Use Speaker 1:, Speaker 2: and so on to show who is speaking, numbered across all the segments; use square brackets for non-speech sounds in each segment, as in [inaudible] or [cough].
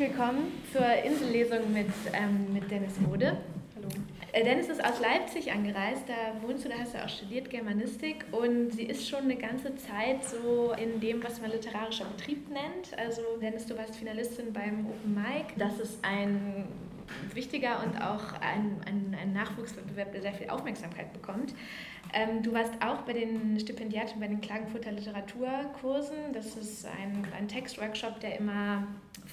Speaker 1: willkommen zur Insellesung mit, ähm, mit Dennis Mode.
Speaker 2: Hallo.
Speaker 1: Äh, Dennis ist aus Leipzig angereist, da wohnst du, da hast du auch studiert Germanistik und sie ist schon eine ganze Zeit so in dem, was man literarischer Betrieb nennt. Also Dennis, du warst Finalistin beim Open Mic. Das ist ein wichtiger und auch ein, ein, ein Nachwuchswettbewerb, der sehr viel Aufmerksamkeit bekommt. Ähm, du warst auch bei den Stipendiaten bei den Klagenfurter Literaturkursen. Das ist ein, ein Textworkshop, der immer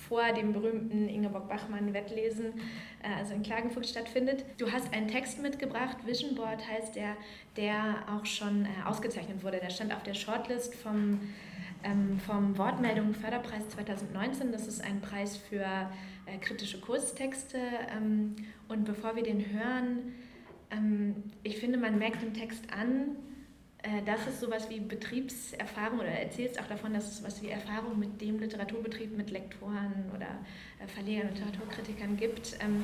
Speaker 1: vor dem berühmten Ingeborg Bachmann Wettlesen, äh, also in Klagenfurt stattfindet. Du hast einen Text mitgebracht, Vision Board heißt der, der auch schon äh, ausgezeichnet wurde. Der stand auf der Shortlist vom, ähm, vom Wortmeldungen Förderpreis 2019. Das ist ein Preis für äh, kritische Kurztexte. Ähm, und bevor wir den hören, ähm, ich finde, man merkt im Text an, äh, dass es sowas wie Betriebserfahrung oder erzählst auch davon, dass es sowas wie Erfahrung mit dem Literaturbetrieb, mit Lektoren oder äh, Verlegern, Literaturkritikern gibt. Ähm,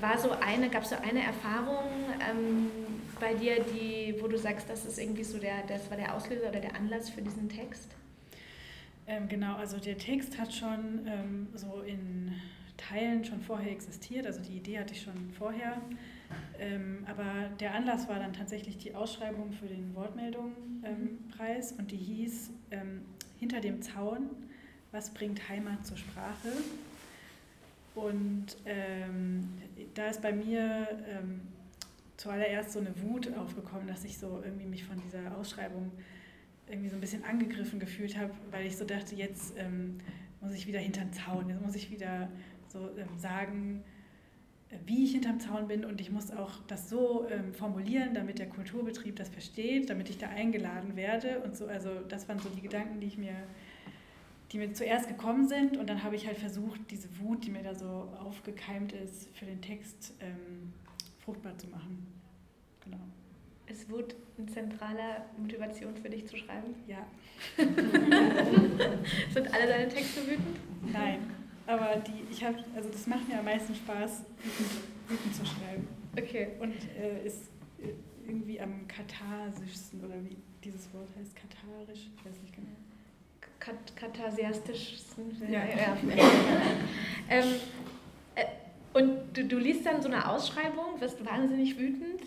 Speaker 1: war so eine, gab es so eine Erfahrung ähm, bei dir, die, wo du sagst, das ist irgendwie so der, das war der Auslöser oder der Anlass für diesen Text?
Speaker 2: Ähm, genau, also der Text hat schon ähm, so in Teilen schon vorher existiert, also die Idee hatte ich schon vorher. Ähm, aber der Anlass war dann tatsächlich die Ausschreibung für den Wortmeldungspreis ähm, und die hieß ähm, Hinter dem Zaun, was bringt Heimat zur Sprache? Und ähm, da ist bei mir zuallererst so eine Wut aufgekommen, dass ich so irgendwie mich von dieser Ausschreibung irgendwie so ein bisschen angegriffen gefühlt habe, weil ich so dachte, jetzt ähm, muss ich wieder hinterm Zaun, jetzt muss ich wieder so sagen, wie ich hinterm Zaun bin und ich muss auch das so ähm, formulieren, damit der Kulturbetrieb das versteht, damit ich da eingeladen werde und so. Also das waren so die Gedanken, die ich mir, die mir zuerst gekommen sind und dann habe ich halt versucht, diese Wut, die mir da so aufgekeimt ist, für den Text ähm, fruchtbar zu machen. Genau.
Speaker 1: Ist Wut eine zentrale Motivation für dich zu schreiben?
Speaker 2: Ja. [laughs]
Speaker 1: Sind alle deine Texte wütend?
Speaker 2: Nein. Aber die, ich habe, also das macht mir am meisten Spaß, wütend, zu schreiben.
Speaker 1: Okay.
Speaker 2: Und äh, ist äh, irgendwie am katharsischsten, oder wie dieses Wort heißt, katharisch, ich weiß nicht genau.
Speaker 1: Kat katharsiastischsten.
Speaker 2: Ja, ja. ja. [laughs]
Speaker 1: ähm, äh, und du, du liest dann so eine Ausschreibung, wirst wahnsinnig wütend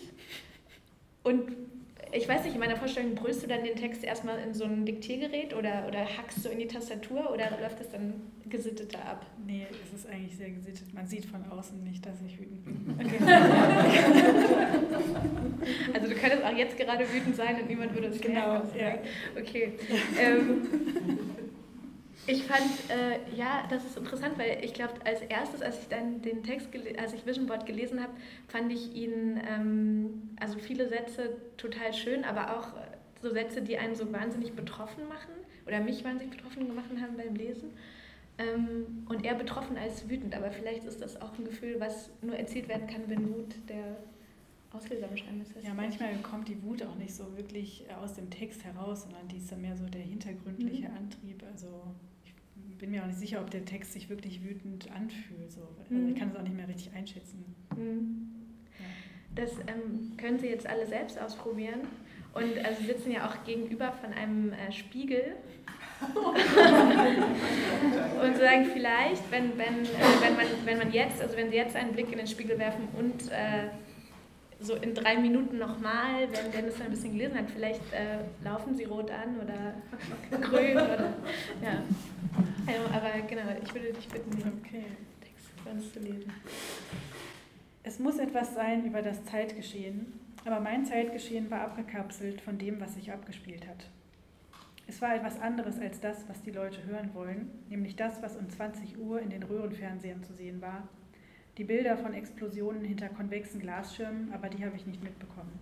Speaker 1: und ich weiß nicht, in meiner Vorstellung brüllst du dann den Text erstmal in so ein Diktiergerät oder, oder hackst du in die Tastatur oder läuft es dann gesitteter ab?
Speaker 2: Nee, es ist eigentlich sehr gesittet. Man sieht von außen nicht, dass ich wütend bin.
Speaker 1: Okay. [laughs] also du könntest auch jetzt gerade wütend sein und niemand würde es
Speaker 2: genau,
Speaker 1: merken. Ja. Okay. Ähm, ich fand, äh, ja, das ist interessant, weil ich glaube, als erstes, als ich dann den Text, als ich Vision Board gelesen habe, fand ich ihn, ähm, also viele Sätze total schön, aber auch so Sätze, die einen so wahnsinnig betroffen machen oder mich wahnsinnig betroffen gemacht haben beim Lesen. Ähm, und eher betroffen als wütend, aber vielleicht ist das auch ein Gefühl, was nur erzählt werden kann, wenn Wut der Ausleser beschreiben ist.
Speaker 2: Ja, manchmal kommt die Wut auch nicht so wirklich aus dem Text heraus, sondern die ist dann mehr so der hintergründliche mhm. Antrieb. Also bin mir auch nicht sicher, ob der Text sich wirklich wütend anfühlt. So. Also mhm. Ich kann es auch nicht mehr richtig einschätzen.
Speaker 1: Mhm. Ja. Das ähm, können Sie jetzt alle selbst ausprobieren. Und also Sie sitzen ja auch gegenüber von einem äh, Spiegel. [laughs] und sagen vielleicht, wenn, wenn, äh, wenn, man, wenn man jetzt, also wenn Sie jetzt einen Blick in den Spiegel werfen und äh, so in drei Minuten nochmal, wenn Dennis ein bisschen gelesen hat, vielleicht äh, laufen sie rot an oder grün oder ja. Also, aber genau, ich würde dich bitten, den okay. Text für uns zu lesen.
Speaker 2: Es muss etwas sein über das Zeitgeschehen, aber mein Zeitgeschehen war abgekapselt von dem, was sich abgespielt hat. Es war etwas anderes als das, was die Leute hören wollen, nämlich das, was um 20 Uhr in den Röhrenfernsehern zu sehen war die Bilder von Explosionen hinter konvexen Glasschirmen, aber die habe ich nicht mitbekommen.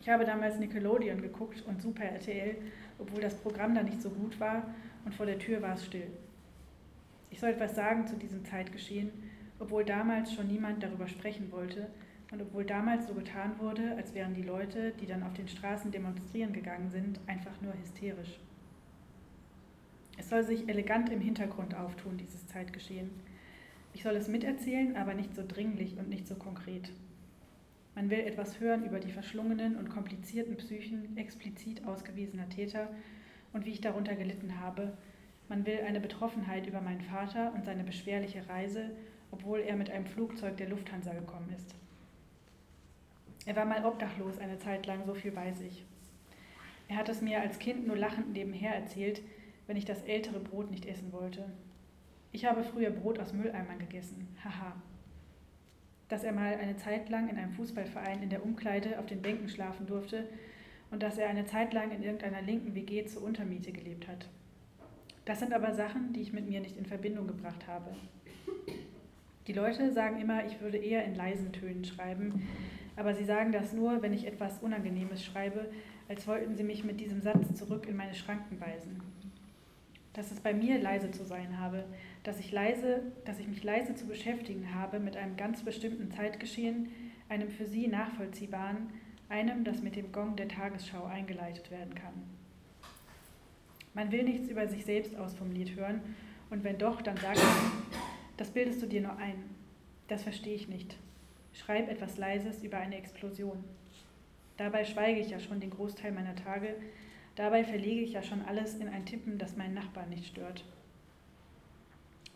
Speaker 2: Ich habe damals Nickelodeon geguckt und Super RTL, obwohl das Programm da nicht so gut war und vor der Tür war es still. Ich soll etwas sagen zu diesem Zeitgeschehen, obwohl damals schon niemand darüber sprechen wollte und obwohl damals so getan wurde, als wären die Leute, die dann auf den Straßen demonstrieren gegangen sind, einfach nur hysterisch. Es soll sich elegant im Hintergrund auftun, dieses Zeitgeschehen. Ich soll es miterzählen, aber nicht so dringlich und nicht so konkret. Man will etwas hören über die verschlungenen und komplizierten Psychen explizit ausgewiesener Täter und wie ich darunter gelitten habe, Man will eine Betroffenheit über meinen Vater und seine beschwerliche Reise, obwohl er mit einem Flugzeug der Lufthansa gekommen ist. Er war mal obdachlos eine Zeit lang, so viel weiß ich. Er hat es mir als Kind nur lachend nebenher erzählt, wenn ich das ältere Brot nicht essen wollte. Ich habe früher Brot aus Mülleimern gegessen, haha. Dass er mal eine Zeit lang in einem Fußballverein in der Umkleide auf den Bänken schlafen durfte und dass er eine Zeit lang in irgendeiner linken WG zur Untermiete gelebt hat. Das sind aber Sachen, die ich mit mir nicht in Verbindung gebracht habe. Die Leute sagen immer, ich würde eher in leisen Tönen schreiben, aber sie sagen das nur, wenn ich etwas Unangenehmes schreibe, als wollten sie mich mit diesem Satz zurück in meine Schranken weisen. Dass es bei mir leise zu sein habe, dass ich, leise, dass ich mich leise zu beschäftigen habe mit einem ganz bestimmten Zeitgeschehen, einem für sie nachvollziehbaren, einem, das mit dem Gong der Tagesschau eingeleitet werden kann. Man will nichts über sich selbst ausformuliert hören und wenn doch, dann sagt man, das bildest du dir nur ein. Das verstehe ich nicht. Schreib etwas Leises über eine Explosion. Dabei schweige ich ja schon den Großteil meiner Tage, dabei verlege ich ja schon alles in ein Tippen, das meinen Nachbarn nicht stört.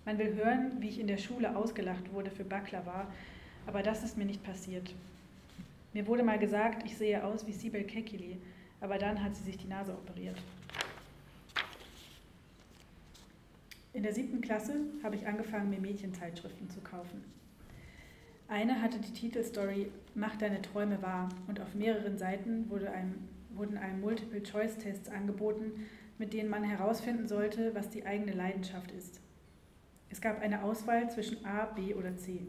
Speaker 2: Man will hören, wie ich in der Schule ausgelacht wurde für Baklava, aber das ist mir nicht passiert. Mir wurde mal gesagt, ich sehe aus wie Sibel Kekili, aber dann hat sie sich die Nase operiert. In der siebten Klasse habe ich angefangen, mir Mädchenzeitschriften zu kaufen. Eine hatte die Titelstory Mach deine Träume wahr und auf mehreren Seiten wurde einem, wurden einem Multiple-Choice-Tests angeboten, mit denen man herausfinden sollte, was die eigene Leidenschaft ist. Es gab eine Auswahl zwischen A, B oder C.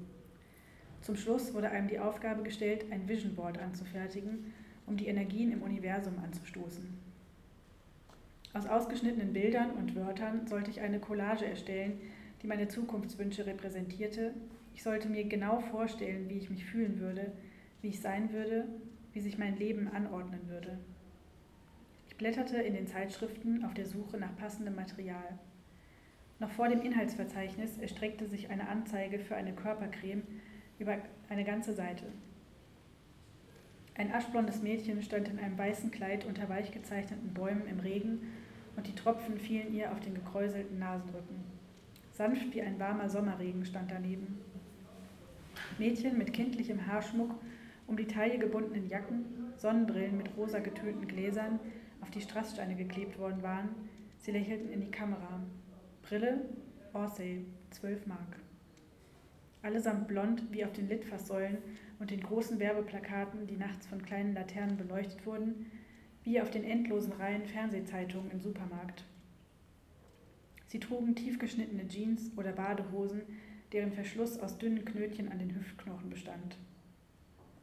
Speaker 2: Zum Schluss wurde einem die Aufgabe gestellt, ein Vision Board anzufertigen, um die Energien im Universum anzustoßen. Aus ausgeschnittenen Bildern und Wörtern sollte ich eine Collage erstellen, die meine Zukunftswünsche repräsentierte. Ich sollte mir genau vorstellen, wie ich mich fühlen würde, wie ich sein würde, wie sich mein Leben anordnen würde. Ich blätterte in den Zeitschriften auf der Suche nach passendem Material. Noch vor dem Inhaltsverzeichnis erstreckte sich eine Anzeige für eine Körpercreme über eine ganze Seite. Ein aschblondes Mädchen stand in einem weißen Kleid unter weich gezeichneten Bäumen im Regen und die Tropfen fielen ihr auf den gekräuselten Nasenrücken. Sanft wie ein warmer Sommerregen stand daneben. Mädchen mit kindlichem Haarschmuck, um die Taille gebundenen Jacken, Sonnenbrillen mit rosa getönten Gläsern, auf die Strasssteine geklebt worden waren, sie lächelten in die Kamera. Brille, Orsay, 12 Mark. Allesamt blond wie auf den Litfaßsäulen und den großen Werbeplakaten, die nachts von kleinen Laternen beleuchtet wurden, wie auf den endlosen Reihen Fernsehzeitungen im Supermarkt. Sie trugen tiefgeschnittene Jeans oder Badehosen, deren Verschluss aus dünnen Knötchen an den Hüftknochen bestand.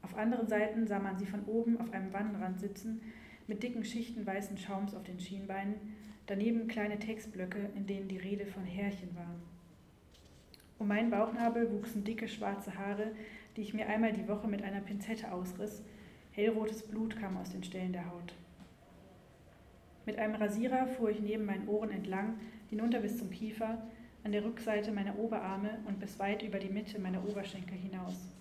Speaker 2: Auf anderen Seiten sah man sie von oben auf einem Wannenrand sitzen, mit dicken Schichten weißen Schaums auf den Schienbeinen, daneben kleine Textblöcke, in denen die Rede von Härchen war. Um meinen Bauchnabel wuchsen dicke schwarze Haare, die ich mir einmal die Woche mit einer Pinzette ausriss. Hellrotes Blut kam aus den Stellen der Haut. Mit einem Rasierer fuhr ich neben meinen Ohren entlang, hinunter bis zum Kiefer, an der Rückseite meiner Oberarme und bis weit über die Mitte meiner Oberschenkel hinaus.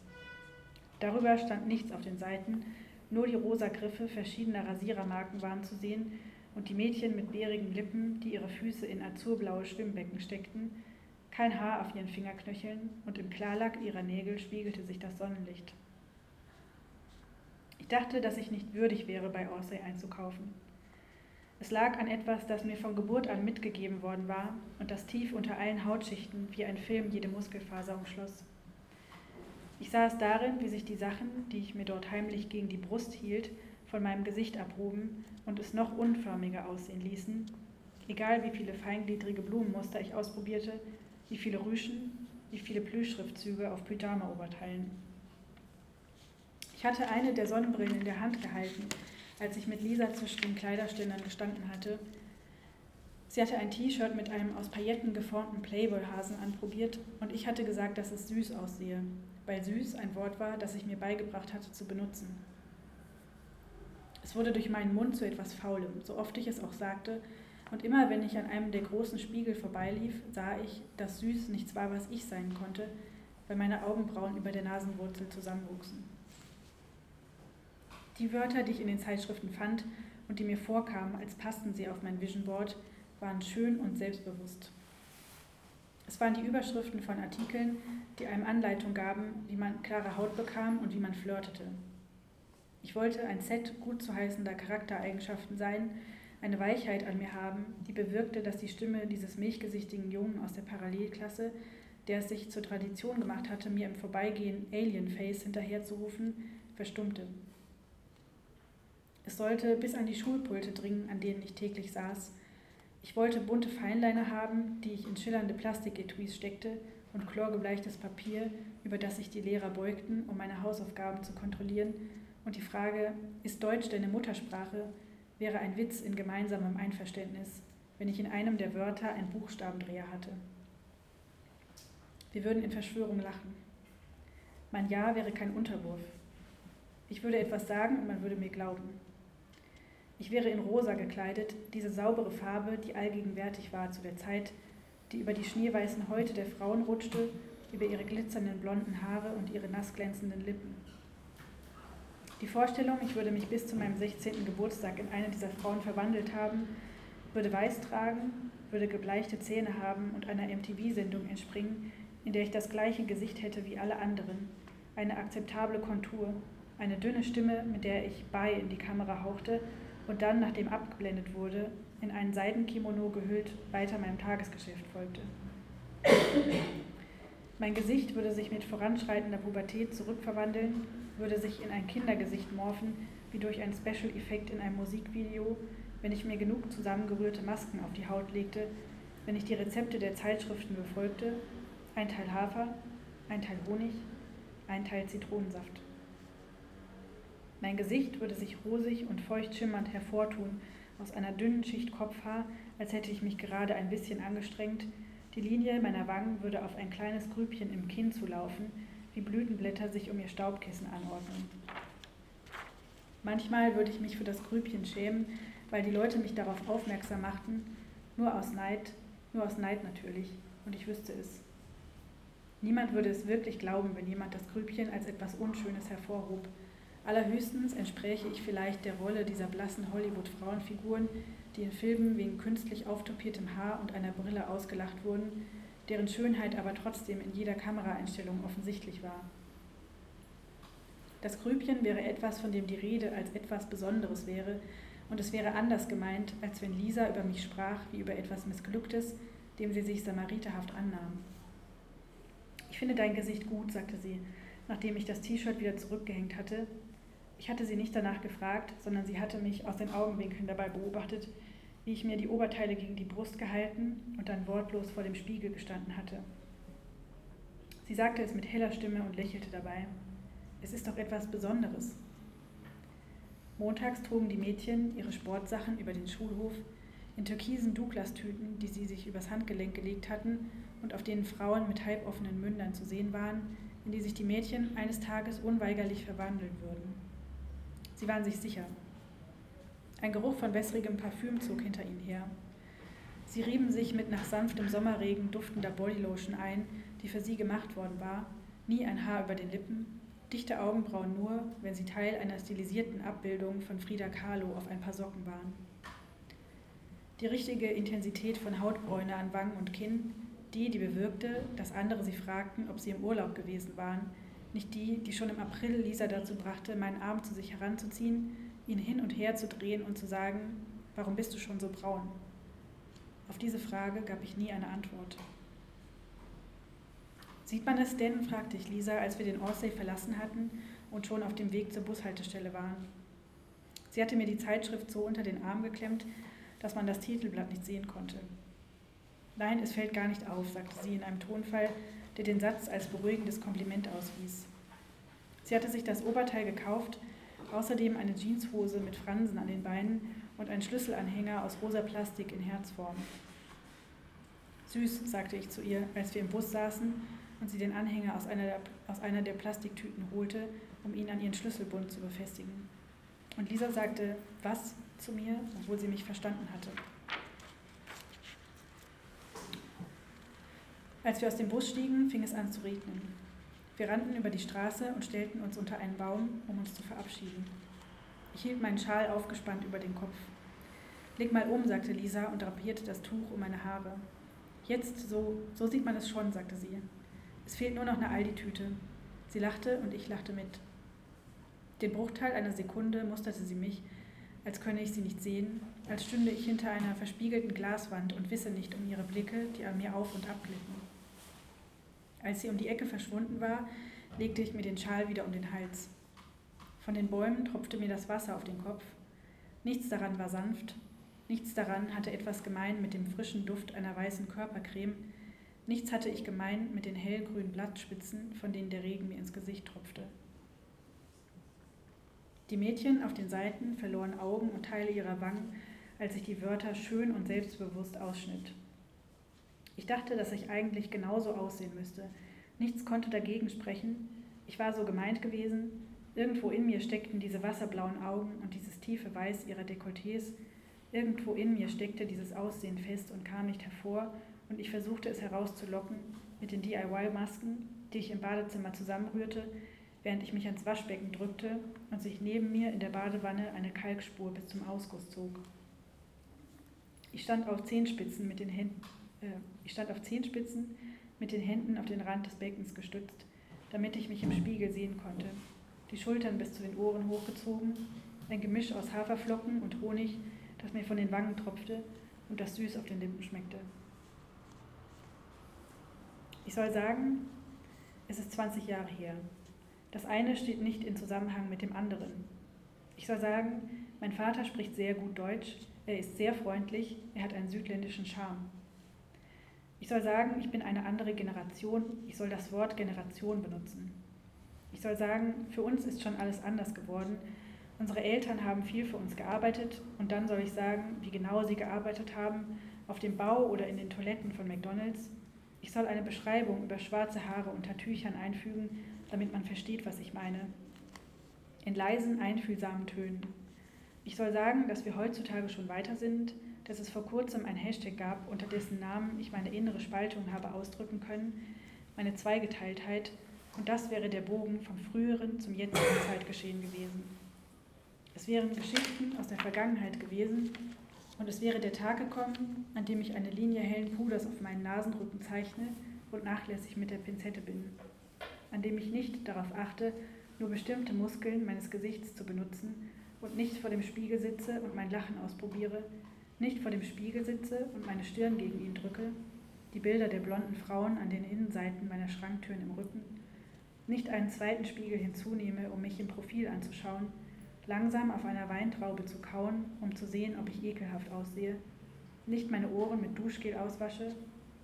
Speaker 2: Darüber stand nichts auf den Seiten, nur die rosa Griffe verschiedener Rasierermarken waren zu sehen und die Mädchen mit bärigen Lippen, die ihre Füße in azurblaue Schwimmbecken steckten, kein Haar auf ihren Fingerknöcheln und im Klarlack ihrer Nägel spiegelte sich das Sonnenlicht. Ich dachte, dass ich nicht würdig wäre, bei Orsay einzukaufen. Es lag an etwas, das mir von Geburt an mitgegeben worden war und das tief unter allen Hautschichten wie ein Film jede Muskelfaser umschloss. Ich sah es darin, wie sich die Sachen, die ich mir dort heimlich gegen die Brust hielt, von meinem Gesicht abhoben und es noch unförmiger aussehen ließen, egal wie viele feingliedrige Blumenmuster ich ausprobierte, wie viele Rüschen, wie viele Plüschschriftzüge auf Pyjama-Oberteilen. Ich hatte eine der Sonnenbrillen in der Hand gehalten, als ich mit Lisa zwischen den Kleiderständern gestanden hatte. Sie hatte ein T-Shirt mit einem aus Pailletten geformten Playboy-Hasen anprobiert und ich hatte gesagt, dass es süß aussehe, weil süß ein Wort war, das ich mir beigebracht hatte zu benutzen. Es wurde durch meinen Mund zu etwas Faulem, so oft ich es auch sagte, und immer wenn ich an einem der großen Spiegel vorbeilief, sah ich, dass süß nichts war, was ich sein konnte, weil meine Augenbrauen über der Nasenwurzel zusammenwuchsen. Die Wörter, die ich in den Zeitschriften fand und die mir vorkamen, als passten sie auf mein Vision Board, waren schön und selbstbewusst. Es waren die Überschriften von Artikeln, die einem Anleitung gaben, wie man klare Haut bekam und wie man flirtete. Ich wollte ein Set gut zu heißender Charaktereigenschaften sein, eine Weichheit an mir haben, die bewirkte, dass die Stimme dieses milchgesichtigen Jungen aus der Parallelklasse, der es sich zur Tradition gemacht hatte, mir im Vorbeigehen Alien Face hinterherzurufen, verstummte. Es sollte bis an die Schulpulte dringen, an denen ich täglich saß, ich wollte bunte Feinliner haben, die ich in schillernde Plastiketuis steckte und chlorgebleichtes Papier, über das sich die Lehrer beugten, um meine Hausaufgaben zu kontrollieren. Und die Frage, ist Deutsch deine Muttersprache, wäre ein Witz in gemeinsamem Einverständnis, wenn ich in einem der Wörter einen Buchstabendreher hatte. Wir würden in Verschwörung lachen. Mein Ja wäre kein Unterwurf. Ich würde etwas sagen und man würde mir glauben. Ich wäre in rosa gekleidet, diese saubere Farbe, die allgegenwärtig war zu der Zeit, die über die schneeweißen Häute der Frauen rutschte, über ihre glitzernden blonden Haare und ihre nassglänzenden Lippen. Die Vorstellung, ich würde mich bis zu meinem 16. Geburtstag in eine dieser Frauen verwandelt haben, würde weiß tragen, würde gebleichte Zähne haben und einer MTV-Sendung entspringen, in der ich das gleiche Gesicht hätte wie alle anderen, eine akzeptable Kontur, eine dünne Stimme, mit der ich bei in die Kamera hauchte und dann, nachdem abgeblendet wurde, in einen Seidenkimono gehüllt weiter meinem Tagesgeschäft folgte. Mein Gesicht würde sich mit voranschreitender Pubertät zurückverwandeln, würde sich in ein Kindergesicht morphen, wie durch einen Special-Effekt in einem Musikvideo, wenn ich mir genug zusammengerührte Masken auf die Haut legte, wenn ich die Rezepte der Zeitschriften befolgte, ein Teil Hafer, ein Teil Honig, ein Teil Zitronensaft. Mein Gesicht würde sich rosig und feucht schimmernd hervortun aus einer dünnen Schicht Kopfhaar, als hätte ich mich gerade ein bisschen angestrengt. Die Linie meiner Wangen würde auf ein kleines Grübchen im Kinn zulaufen, wie Blütenblätter sich um ihr Staubkissen anordnen. Manchmal würde ich mich für das Grübchen schämen, weil die Leute mich darauf aufmerksam machten, nur aus Neid, nur aus Neid natürlich, und ich wüsste es. Niemand würde es wirklich glauben, wenn jemand das Grübchen als etwas Unschönes hervorhob, Allerhöchstens entspräche ich vielleicht der Rolle dieser blassen Hollywood-Frauenfiguren, die in Filmen wegen künstlich auftopiertem Haar und einer Brille ausgelacht wurden, deren Schönheit aber trotzdem in jeder Kameraeinstellung offensichtlich war. Das Grübchen wäre etwas, von dem die Rede als etwas Besonderes wäre, und es wäre anders gemeint, als wenn Lisa über mich sprach wie über etwas Missglücktes, dem sie sich samariterhaft annahm. Ich finde dein Gesicht gut, sagte sie, nachdem ich das T-Shirt wieder zurückgehängt hatte ich hatte sie nicht danach gefragt, sondern sie hatte mich aus den Augenwinkeln dabei beobachtet, wie ich mir die Oberteile gegen die Brust gehalten und dann wortlos vor dem Spiegel gestanden hatte. Sie sagte es mit heller Stimme und lächelte dabei. Es ist doch etwas Besonderes. Montags trugen die Mädchen ihre Sportsachen über den Schulhof in türkisen Douglas-Tüten, die sie sich übers Handgelenk gelegt hatten und auf denen Frauen mit halboffenen Mündern zu sehen waren, in die sich die Mädchen eines Tages unweigerlich verwandeln würden. Sie waren sich sicher. Ein Geruch von wässrigem Parfüm zog hinter ihnen her. Sie rieben sich mit nach sanftem Sommerregen duftender Bodylotion ein, die für sie gemacht worden war, nie ein Haar über den Lippen, dichte Augenbrauen nur, wenn sie Teil einer stilisierten Abbildung von Frida Kahlo auf ein paar Socken waren. Die richtige Intensität von Hautbräune an Wangen und Kinn, die, die bewirkte, dass andere sie fragten, ob sie im Urlaub gewesen waren, nicht die, die schon im April Lisa dazu brachte, meinen Arm zu sich heranzuziehen, ihn hin und her zu drehen und zu sagen, warum bist du schon so braun? Auf diese Frage gab ich nie eine Antwort. Sieht man es denn? fragte ich Lisa, als wir den Orsay verlassen hatten und schon auf dem Weg zur Bushaltestelle waren. Sie hatte mir die Zeitschrift so unter den Arm geklemmt, dass man das Titelblatt nicht sehen konnte. Nein, es fällt gar nicht auf, sagte sie in einem Tonfall, der den Satz als beruhigendes Kompliment auswies. Sie hatte sich das Oberteil gekauft, außerdem eine Jeanshose mit Fransen an den Beinen und einen Schlüsselanhänger aus rosa Plastik in Herzform. Süß, sagte ich zu ihr, als wir im Bus saßen und sie den Anhänger aus einer, der, aus einer der Plastiktüten holte, um ihn an ihren Schlüsselbund zu befestigen. Und Lisa sagte was zu mir, obwohl sie mich verstanden hatte. Als wir aus dem Bus stiegen, fing es an zu regnen. Wir rannten über die Straße und stellten uns unter einen Baum, um uns zu verabschieden. Ich hielt meinen Schal aufgespannt über den Kopf. Leg mal um, sagte Lisa und drapierte das Tuch um meine Haare. Jetzt, so, so sieht man es schon, sagte sie. Es fehlt nur noch eine Aldi-Tüte. Sie lachte und ich lachte mit. Den Bruchteil einer Sekunde musterte sie mich, als könne ich sie nicht sehen, als stünde ich hinter einer verspiegelten Glaswand und wisse nicht um ihre Blicke, die an mir auf und ab glitten. Als sie um die Ecke verschwunden war, legte ich mir den Schal wieder um den Hals. Von den Bäumen tropfte mir das Wasser auf den Kopf. Nichts daran war sanft, nichts daran hatte etwas gemein mit dem frischen Duft einer weißen Körpercreme, nichts hatte ich gemein mit den hellgrünen Blattspitzen, von denen der Regen mir ins Gesicht tropfte. Die Mädchen auf den Seiten verloren Augen und Teile ihrer Wangen, als ich die Wörter schön und selbstbewusst ausschnitt. Ich dachte, dass ich eigentlich genauso aussehen müsste. Nichts konnte dagegen sprechen. Ich war so gemeint gewesen. Irgendwo in mir steckten diese wasserblauen Augen und dieses tiefe Weiß ihrer Dekolletés. Irgendwo in mir steckte dieses Aussehen fest und kam nicht hervor, und ich versuchte es herauszulocken mit den DIY-Masken, die ich im Badezimmer zusammenrührte, während ich mich ans Waschbecken drückte und sich neben mir in der Badewanne eine Kalkspur bis zum Ausguss zog. Ich stand auf Zehenspitzen mit den Händen, ich stand auf Zehenspitzen mit den Händen auf den Rand des Beckens gestützt, damit ich mich im Spiegel sehen konnte. Die Schultern bis zu den Ohren hochgezogen, ein Gemisch aus Haferflocken und Honig, das mir von den Wangen tropfte und das süß auf den Lippen schmeckte. Ich soll sagen, es ist 20 Jahre her. Das eine steht nicht in Zusammenhang mit dem anderen. Ich soll sagen, mein Vater spricht sehr gut Deutsch, er ist sehr freundlich, er hat einen südländischen Charme. Ich soll sagen, ich bin eine andere Generation, ich soll das Wort Generation benutzen. Ich soll sagen, für uns ist schon alles anders geworden. Unsere Eltern haben viel für uns gearbeitet und dann soll ich sagen, wie genau sie gearbeitet haben, auf dem Bau oder in den Toiletten von McDonald's. Ich soll eine Beschreibung über schwarze Haare unter Tüchern einfügen, damit man versteht, was ich meine. In leisen, einfühlsamen Tönen. Ich soll sagen, dass wir heutzutage schon weiter sind, dass es vor kurzem ein Hashtag gab, unter dessen Namen ich meine innere Spaltung habe ausdrücken können, meine Zweigeteiltheit, und das wäre der Bogen vom früheren zum jetzigen Zeitgeschehen gewesen. Es wären Geschichten aus der Vergangenheit gewesen, und es wäre der Tag gekommen, an dem ich eine Linie hellen Puders auf meinen Nasenrücken zeichne und nachlässig mit der Pinzette bin an dem ich nicht darauf achte, nur bestimmte Muskeln meines Gesichts zu benutzen und nicht vor dem Spiegel sitze und mein Lachen ausprobiere, nicht vor dem Spiegel sitze und meine Stirn gegen ihn drücke, die Bilder der blonden Frauen an den Innenseiten meiner Schranktüren im Rücken, nicht einen zweiten Spiegel hinzunehme, um mich im Profil anzuschauen, langsam auf einer Weintraube zu kauen, um zu sehen, ob ich ekelhaft aussehe, nicht meine Ohren mit Duschgel auswasche,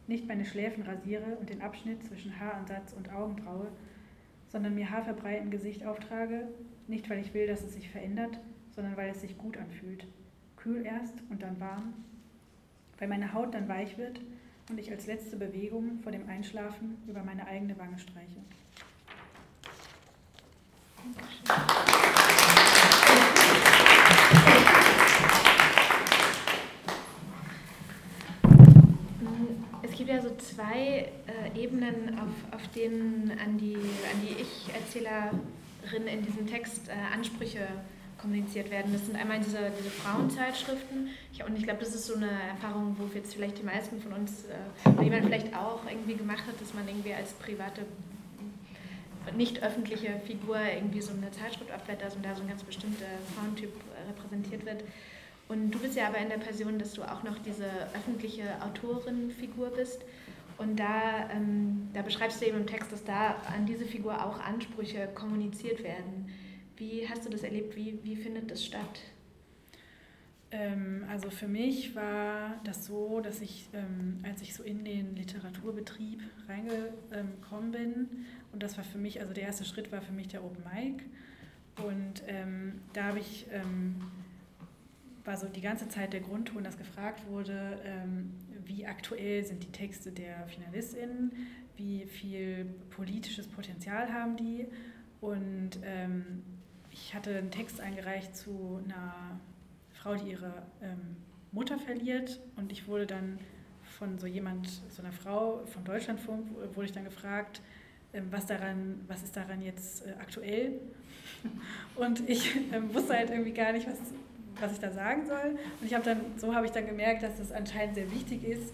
Speaker 2: nicht meine Schläfen rasiere und den Abschnitt zwischen Haaransatz und Augenbraue, sondern mir Haarverbrei im Gesicht auftrage, nicht weil ich will, dass es sich verändert, sondern weil es sich gut anfühlt. Kühl erst und dann warm, weil meine Haut dann weich wird und ich als letzte Bewegung vor dem Einschlafen über meine eigene Wange streiche. Dankeschön.
Speaker 1: gibt ja so zwei äh, Ebenen, auf, auf denen an die, an die Ich-Erzählerin in diesem Text äh, Ansprüche kommuniziert werden. Das sind einmal diese, diese Frauenzeitschriften. Ich, und ich glaube, das ist so eine Erfahrung, wo jetzt vielleicht die meisten von uns, äh, die man vielleicht auch irgendwie gemacht hat, dass man irgendwie als private, nicht öffentliche Figur irgendwie so eine Zeitschrift abblättert und da so ein ganz bestimmter Frauentyp äh, repräsentiert wird. Und du bist ja aber in der Person, dass du auch noch diese öffentliche Autorenfigur bist. Und da, ähm, da beschreibst du eben im Text, dass da an diese Figur auch Ansprüche kommuniziert werden. Wie hast du das erlebt? Wie, wie findet das statt?
Speaker 2: Ähm, also für mich war das so, dass ich, ähm, als ich so in den Literaturbetrieb reingekommen bin, und das war für mich, also der erste Schritt war für mich der Open Mic. Und ähm, da habe ich ähm, war so die ganze Zeit der Grundton, dass gefragt wurde, ähm, wie aktuell sind die Texte der FinalistInnen, wie viel politisches Potenzial haben die. Und ähm, ich hatte einen Text eingereicht zu einer Frau, die ihre ähm, Mutter verliert. Und ich wurde dann von so jemand, so einer Frau von Deutschlandfunk, wurde ich dann gefragt, ähm, was, daran, was ist daran jetzt äh, aktuell? [laughs] Und ich ähm, wusste halt irgendwie gar nicht, was was ich da sagen soll. Und ich habe dann, so habe ich dann gemerkt, dass das anscheinend sehr wichtig ist,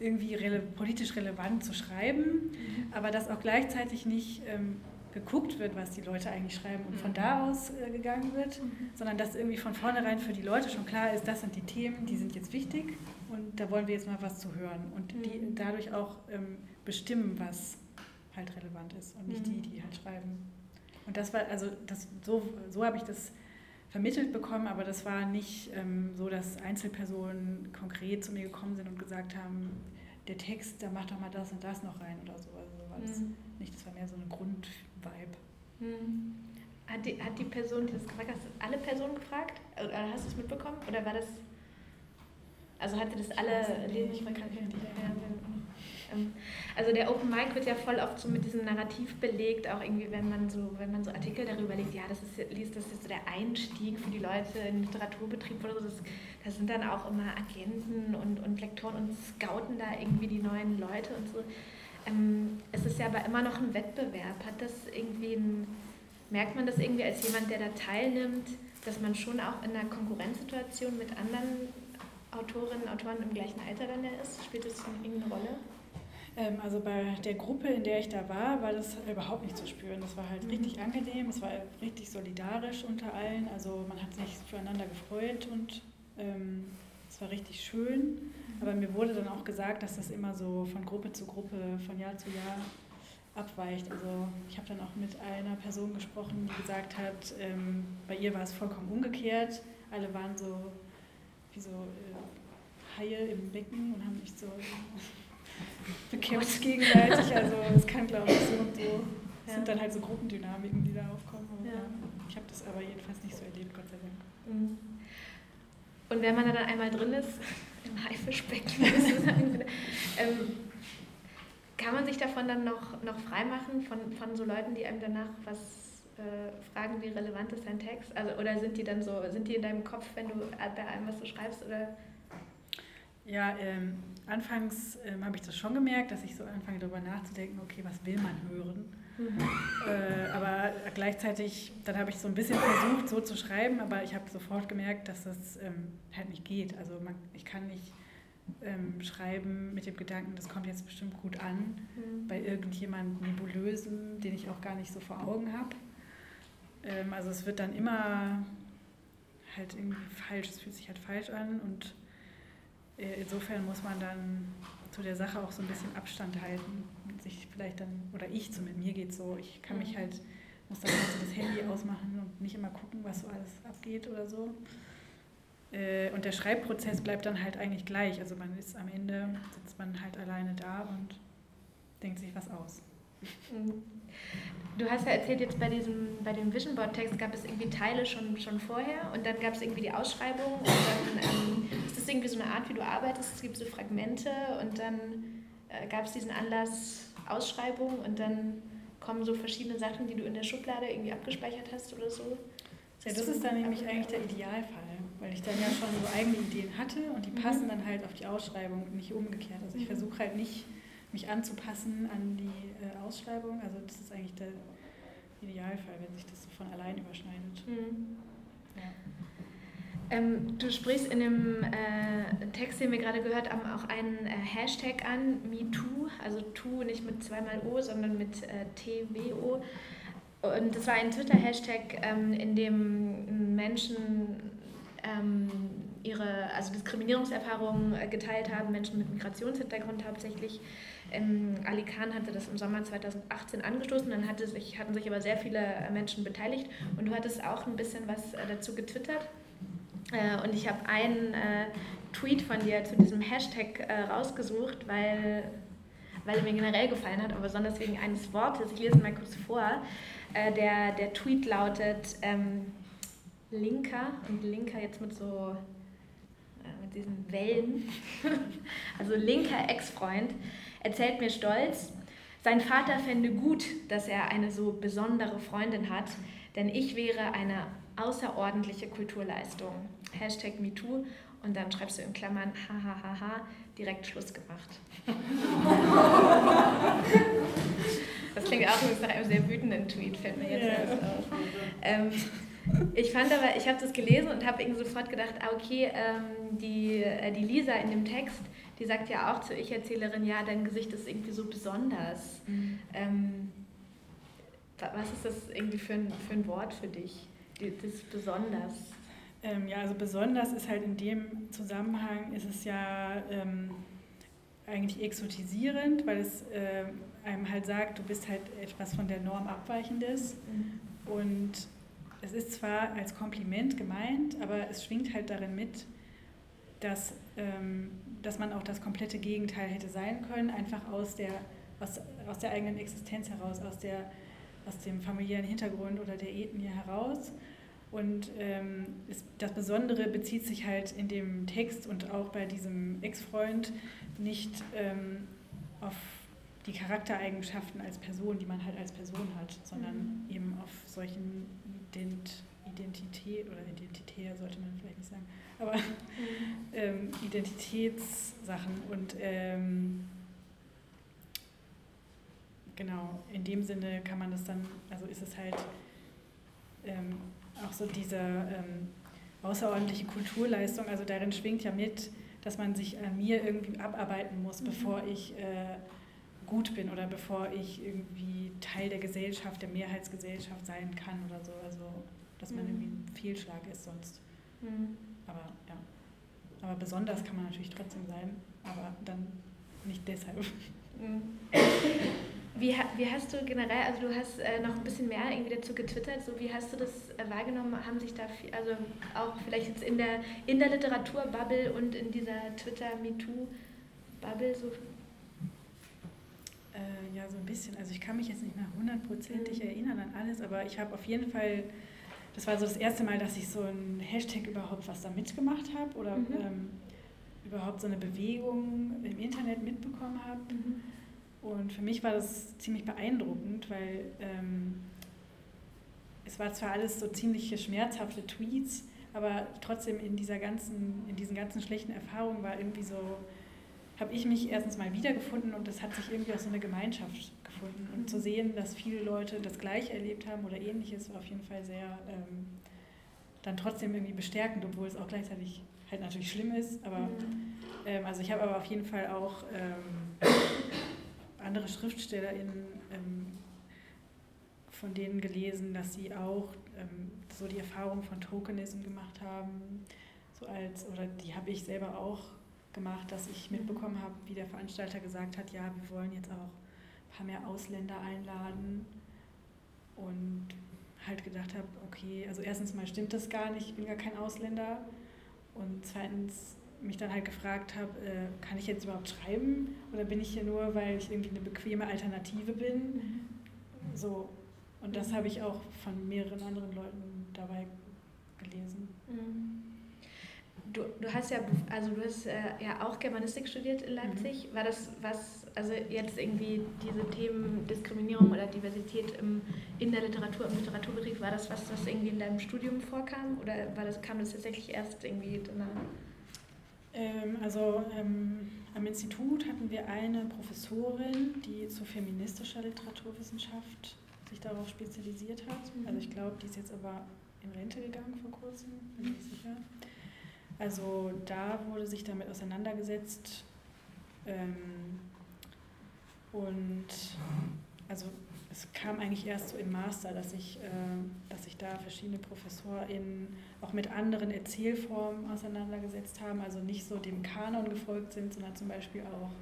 Speaker 2: irgendwie rele politisch relevant zu schreiben, mhm. aber dass auch gleichzeitig nicht ähm, geguckt wird, was die Leute eigentlich schreiben und von mhm. da aus äh, gegangen wird, mhm. sondern dass irgendwie von vornherein für die Leute schon klar ist, das sind die Themen, die sind jetzt wichtig und da wollen wir jetzt mal was zu hören und die mhm. dadurch auch ähm, bestimmen, was halt relevant ist und nicht die, die halt schreiben. Und das war, also das, so, so habe ich das vermittelt bekommen, aber das war nicht ähm, so, dass Einzelpersonen konkret zu mir gekommen sind und gesagt haben, der Text, da mach doch mal das und das noch rein oder so. Also war das mhm. nicht, das war mehr so eine Grundvibe.
Speaker 1: Mhm. Hat, die, hat die Person, die das gefragt hat, alle Personen gefragt? Oder hast du es mitbekommen? Oder war das. Also hatte das alle? Ich ähm, also der Open Mic wird ja voll oft so mit diesem Narrativ belegt, auch irgendwie, wenn man so, wenn man so Artikel darüber legt, ja, das ist, liest, das ist so der Einstieg für die Leute in den Literaturbetrieb oder so. Das, das sind dann auch immer Agenten und, und Lektoren und scouten da irgendwie die neuen Leute und so. Ähm, es ist ja aber immer noch ein Wettbewerb. Hat das irgendwie ein, merkt man das irgendwie als jemand, der da teilnimmt, dass man schon auch in einer Konkurrenzsituation mit anderen Autorinnen und Autoren im gleichen Alter dann ist? Spielt das irgendeine Rolle?
Speaker 2: Ähm, also bei der Gruppe, in der ich da war, war das überhaupt nicht zu spüren. Das war halt mhm. richtig angenehm, es war richtig solidarisch unter allen. Also man hat sich füreinander gefreut und ähm, war richtig schön. Mhm. Aber mir wurde dann auch gesagt, dass das immer so von Gruppe zu Gruppe, von Jahr zu Jahr abweicht. Also ich habe dann auch mit einer Person gesprochen, die gesagt hat, ähm, bei ihr war es vollkommen umgekehrt. Alle waren so wie so äh, Haie im Becken und haben nicht so [laughs] bekämpft gegenseitig. Also es kann, glaube ich, so und so. Es ja. sind dann halt so Gruppendynamiken, die da aufkommen. Ja. Ich habe das aber jedenfalls nicht so erlebt, Gott sei Dank. Mhm.
Speaker 1: Und wenn man dann einmal drin ist, [laughs] im Haifischbecken, [laughs] ähm, kann man sich davon dann noch, noch freimachen, von, von so Leuten, die einem danach was äh, fragen, wie relevant ist dein Text? Also, oder sind die dann so, sind die in deinem Kopf, wenn du bei allem, was du schreibst? Oder?
Speaker 2: Ja, ähm, anfangs ähm, habe ich das schon gemerkt, dass ich so anfange darüber nachzudenken, okay, was will man hören? Mhm. Äh, aber gleichzeitig, dann habe ich so ein bisschen versucht, so zu schreiben, aber ich habe sofort gemerkt, dass das ähm, halt nicht geht. Also man, ich kann nicht ähm, schreiben mit dem Gedanken, das kommt jetzt bestimmt gut an, mhm. bei irgendjemandem Nebulösen, den ich auch gar nicht so vor Augen habe. Ähm, also es wird dann immer halt irgendwie falsch, es fühlt sich halt falsch an und äh, insofern muss man dann zu der Sache auch so ein bisschen Abstand halten sich vielleicht dann, oder ich zu mit mir geht so, ich kann mich mhm. halt, muss dann halt so das Handy ausmachen und nicht immer gucken, was so alles abgeht oder so. Äh, und der Schreibprozess bleibt dann halt eigentlich gleich. Also man ist am Ende, sitzt man halt alleine da und denkt sich was aus.
Speaker 1: Mhm. Du hast ja erzählt, jetzt bei, diesem, bei dem Vision Board Text gab es irgendwie Teile schon, schon vorher und dann gab es irgendwie die Ausschreibung und dann ähm, ist das irgendwie so eine Art, wie du arbeitest. Es gibt so Fragmente und dann gab es diesen Anlass Ausschreibung und dann kommen so verschiedene Sachen, die du in der Schublade irgendwie abgespeichert hast oder so.
Speaker 2: Ja, das ist dann nämlich eigentlich der Idealfall, weil ich dann ja schon so eigene Ideen hatte und die mhm. passen mhm. dann halt auf die Ausschreibung, nicht umgekehrt. Also ich mhm. versuche halt nicht mich anzupassen an die äh, Ausschreibung. Also das ist eigentlich der Idealfall, wenn sich das so von allein überschneidet. Mhm.
Speaker 1: Ja. Ähm, du sprichst in dem äh, Text, den wir gerade gehört haben, auch einen äh, Hashtag an, MeToo, also Tu nicht mit zweimal O, sondern mit äh, TWO. Und das war ein Twitter-Hashtag, ähm, in dem Menschen ähm, ihre also Diskriminierungserfahrungen äh, geteilt haben, Menschen mit Migrationshintergrund hauptsächlich. Ähm, Ali Khan hatte das im Sommer 2018 angestoßen, dann hatte sich, hatten sich aber sehr viele Menschen beteiligt und du hattest auch ein bisschen was äh, dazu getwittert. Äh, und ich habe einen äh, Tweet von dir zu diesem Hashtag äh, rausgesucht, weil, weil er mir generell gefallen hat, aber besonders wegen eines Wortes. Ich lese mal kurz vor. Äh, der, der Tweet lautet ähm, Linker und Linker jetzt mit so äh, mit diesen Wellen. [laughs] also linker Ex-Freund erzählt mir stolz, sein Vater fände gut, dass er eine so besondere Freundin hat, denn ich wäre eine außerordentliche Kulturleistung. Hashtag MeToo und dann schreibst du in Klammern, hahaha, direkt Schluss gemacht. [laughs] das klingt auch nach einem sehr wütenden Tweet, fällt mir jetzt yeah. auf. Ähm, Ich fand aber, ich habe das gelesen und habe irgendwie sofort gedacht, ah, okay, ähm, die, äh, die Lisa in dem Text, die sagt ja auch zur Ich-Erzählerin, ja, dein Gesicht ist irgendwie so besonders. Mhm. Ähm, was ist das irgendwie für ein, für ein Wort für dich, das besonders?
Speaker 2: Ähm, ja, also besonders ist halt in dem Zusammenhang, ist es ja ähm, eigentlich exotisierend, weil es äh, einem halt sagt, du bist halt etwas von der Norm abweichendes. Mhm. Und es ist zwar als Kompliment gemeint, aber es schwingt halt darin mit, dass, ähm, dass man auch das komplette Gegenteil hätte sein können, einfach aus der, aus, aus der eigenen Existenz heraus, aus, der, aus dem familiären Hintergrund oder der Ethnie heraus. Und ähm, es, das Besondere bezieht sich halt in dem Text und auch bei diesem Ex-Freund nicht ähm, auf die Charaktereigenschaften als Person, die man halt als Person hat, sondern mhm. eben auf solchen Ident Identität oder Identität sollte man vielleicht nicht sagen, aber mhm. [laughs] ähm, Identitätssachen und ähm, genau, in dem Sinne kann man das dann, also ist es halt ähm, auch so diese ähm, außerordentliche Kulturleistung, also darin schwingt ja mit, dass man sich an mir irgendwie abarbeiten muss, mhm. bevor ich äh, gut bin oder bevor ich irgendwie Teil der Gesellschaft, der Mehrheitsgesellschaft sein kann oder so. Also, dass man mhm. irgendwie ein Fehlschlag ist sonst. Mhm. Aber ja. Aber besonders kann man natürlich trotzdem sein, aber dann nicht deshalb. [laughs]
Speaker 1: Wie, wie hast du generell, also du hast äh, noch ein bisschen mehr irgendwie dazu getwittert, so wie hast du das äh, wahrgenommen? Haben sich da, viel, also auch vielleicht jetzt in der, in der Literaturbubble und in dieser Twitter-MeToo-Bubble so
Speaker 2: äh, ja, so ein bisschen. Also ich kann mich jetzt nicht mehr hundertprozentig mhm. erinnern an alles, aber ich habe auf jeden Fall, das war so das erste Mal, dass ich so ein Hashtag überhaupt was da mitgemacht habe oder mhm. ähm, überhaupt so eine Bewegung im Internet mitbekommen habe. Mhm. Und für mich war das ziemlich beeindruckend, weil ähm, es war zwar alles so ziemlich schmerzhafte Tweets, aber trotzdem in dieser ganzen, in diesen ganzen schlechten Erfahrungen war irgendwie so habe ich mich erstens mal wiedergefunden und es hat sich irgendwie auch so eine Gemeinschaft gefunden. Und zu sehen, dass viele Leute das Gleiche erlebt haben oder ähnliches, war auf jeden Fall sehr ähm, dann trotzdem irgendwie bestärkend, obwohl es auch gleichzeitig halt natürlich schlimm ist. Aber mhm. ähm, also ich habe aber auf jeden Fall auch ähm, andere SchriftstellerInnen ähm, von denen gelesen, dass sie auch ähm, so die Erfahrung von Tokenism gemacht haben. So als, oder die habe ich selber auch gemacht, dass ich mitbekommen habe, wie der Veranstalter gesagt hat, ja, wir wollen jetzt auch ein paar mehr Ausländer einladen und halt gedacht habe, okay, also erstens mal stimmt das gar nicht, ich bin gar kein Ausländer und zweitens mich dann halt gefragt habe, äh, kann ich jetzt überhaupt schreiben oder bin ich hier nur, weil ich irgendwie eine bequeme Alternative bin? Mhm. So, und das habe ich auch von mehreren anderen Leuten dabei gelesen.
Speaker 1: Mhm. Du, du hast ja, also du hast äh, ja auch Germanistik studiert in Leipzig. Mhm. War das was, also jetzt irgendwie diese Themen Diskriminierung oder Diversität im, in der Literatur, im Literaturbetrieb, war das was, was irgendwie in deinem Studium vorkam oder war das, kam das tatsächlich erst irgendwie danach?
Speaker 2: Ähm, also ähm, am Institut hatten wir eine Professorin, die zu feministischer Literaturwissenschaft sich darauf spezialisiert hat. Mhm. Also ich glaube, die ist jetzt aber in Rente gegangen vor kurzem, bin ich sicher. Also da wurde sich damit auseinandergesetzt ähm, und also es kam eigentlich erst so im Master, dass ich, äh, dass sich da verschiedene ProfessorInnen auch mit anderen Erzählformen auseinandergesetzt haben, also nicht so dem Kanon gefolgt sind, sondern zum Beispiel auch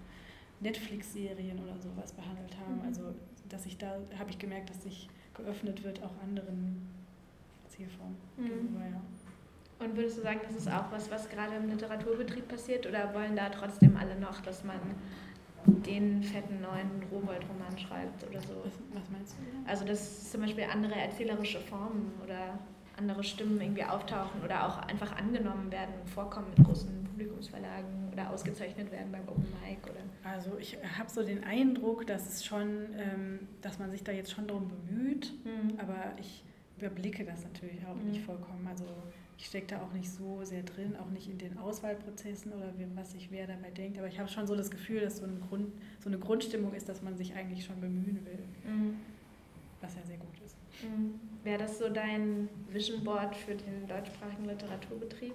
Speaker 2: Netflix-Serien oder sowas behandelt haben. Mhm. Also dass ich da habe ich gemerkt, dass sich geöffnet wird auch anderen Erzählformen mhm. gegenüber, ja.
Speaker 1: Und würdest du sagen, das ist auch was, was gerade im Literaturbetrieb passiert oder wollen da trotzdem alle noch, dass man den fetten neuen Rowold-Roman schreibt oder so?
Speaker 2: Was meinst du?
Speaker 1: Also dass zum Beispiel andere erzählerische Formen oder andere Stimmen irgendwie auftauchen oder auch einfach angenommen werden und vorkommen mit großen Publikumsverlagen oder ausgezeichnet werden beim Open Mic oder.
Speaker 2: Also ich habe so den Eindruck, dass es schon, ähm, dass man sich da jetzt schon darum bemüht, mhm. aber ich überblicke das natürlich auch mhm. nicht vollkommen. Also ich stecke da auch nicht so sehr drin, auch nicht in den Auswahlprozessen oder was sich wer dabei denkt. Aber ich habe schon so das Gefühl, dass so, ein Grund, so eine Grundstimmung ist, dass man sich eigentlich schon bemühen will. Mhm. Was ja sehr gut ist.
Speaker 1: Mhm. Wäre das so dein Vision Board für den deutschsprachigen Literaturbetrieb?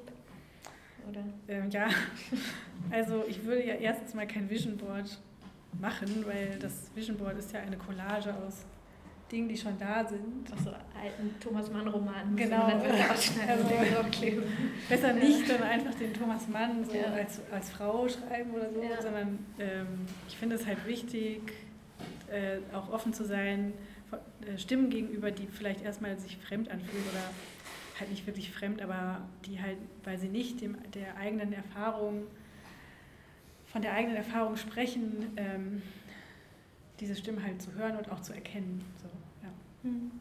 Speaker 2: Oder? Ähm, ja, [laughs] also ich würde ja erstens mal kein Vision Board machen, weil das Vision Board ist ja eine Collage aus Dingen, die schon da sind.
Speaker 1: Aus so alten Thomas Mann-Romanen.
Speaker 2: Genau.
Speaker 1: Dann ausschneiden also,
Speaker 2: Besser nicht, sondern einfach den Thomas Mann so ja. als, als Frau schreiben oder so, ja. sondern ähm, ich finde es halt wichtig, äh, auch offen zu sein, äh, Stimmen gegenüber, die vielleicht erstmal sich fremd anfühlen oder halt nicht wirklich fremd, aber die halt, weil sie nicht dem, der eigenen Erfahrung, von der eigenen Erfahrung sprechen, ähm, diese Stimmen halt zu hören und auch zu erkennen. So, ja. Mhm.